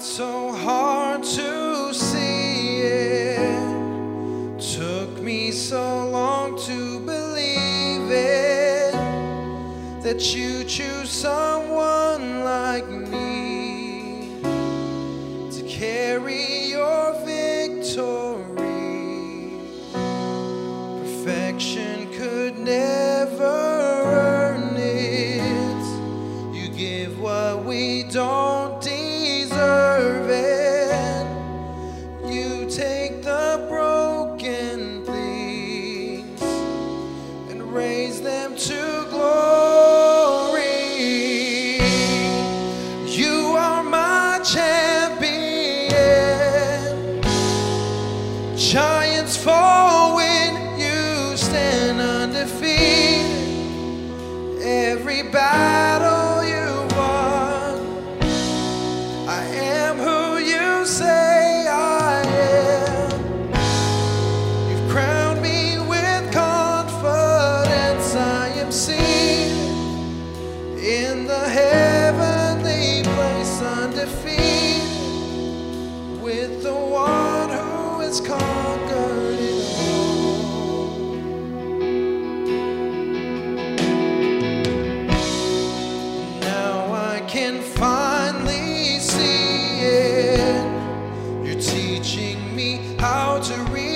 It's so hard to see it. Took me so long to believe it that you choose someone like me to carry your victory. Perfection could never. them to to read.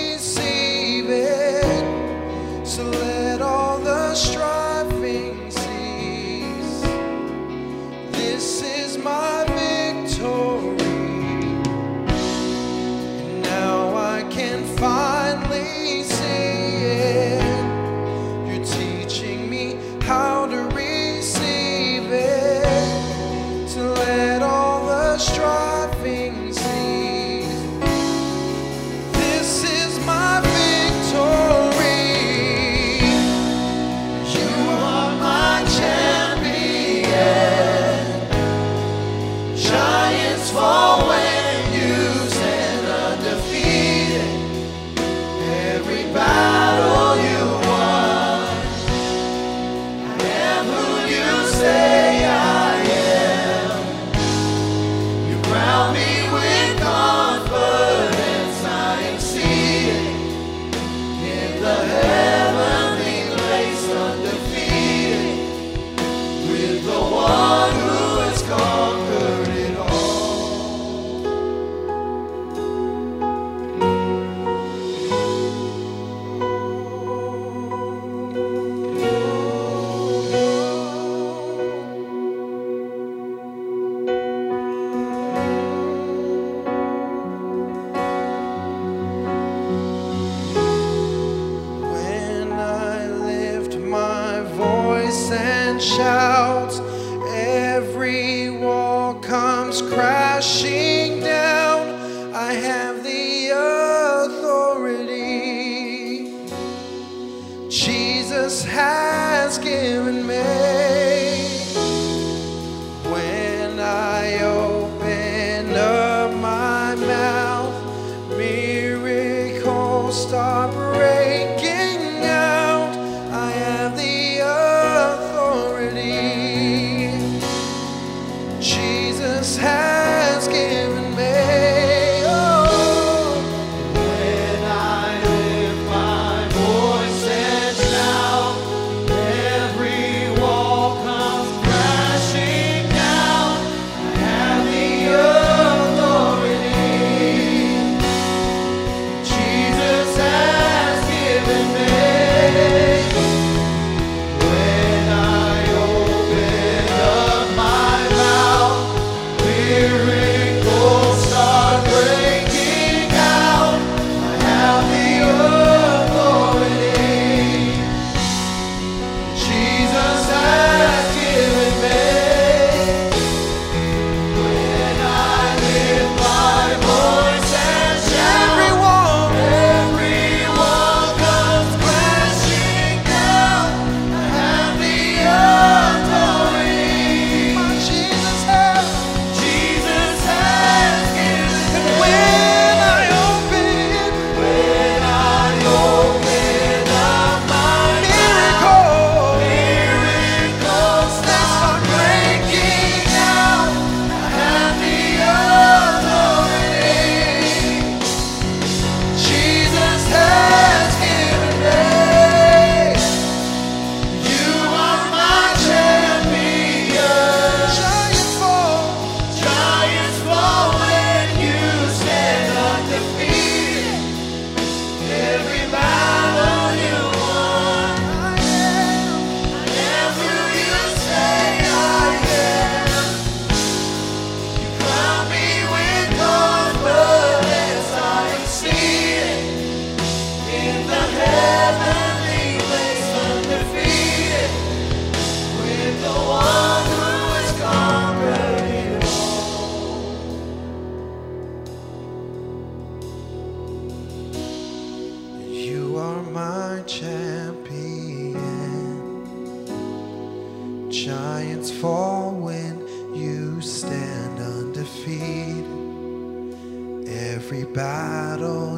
crashing down. I have the authority Jesus has given me. When I open up my mouth, miracles start breaking out. I the authority Jesus has. Giants fall when you stand undefeated. Every battle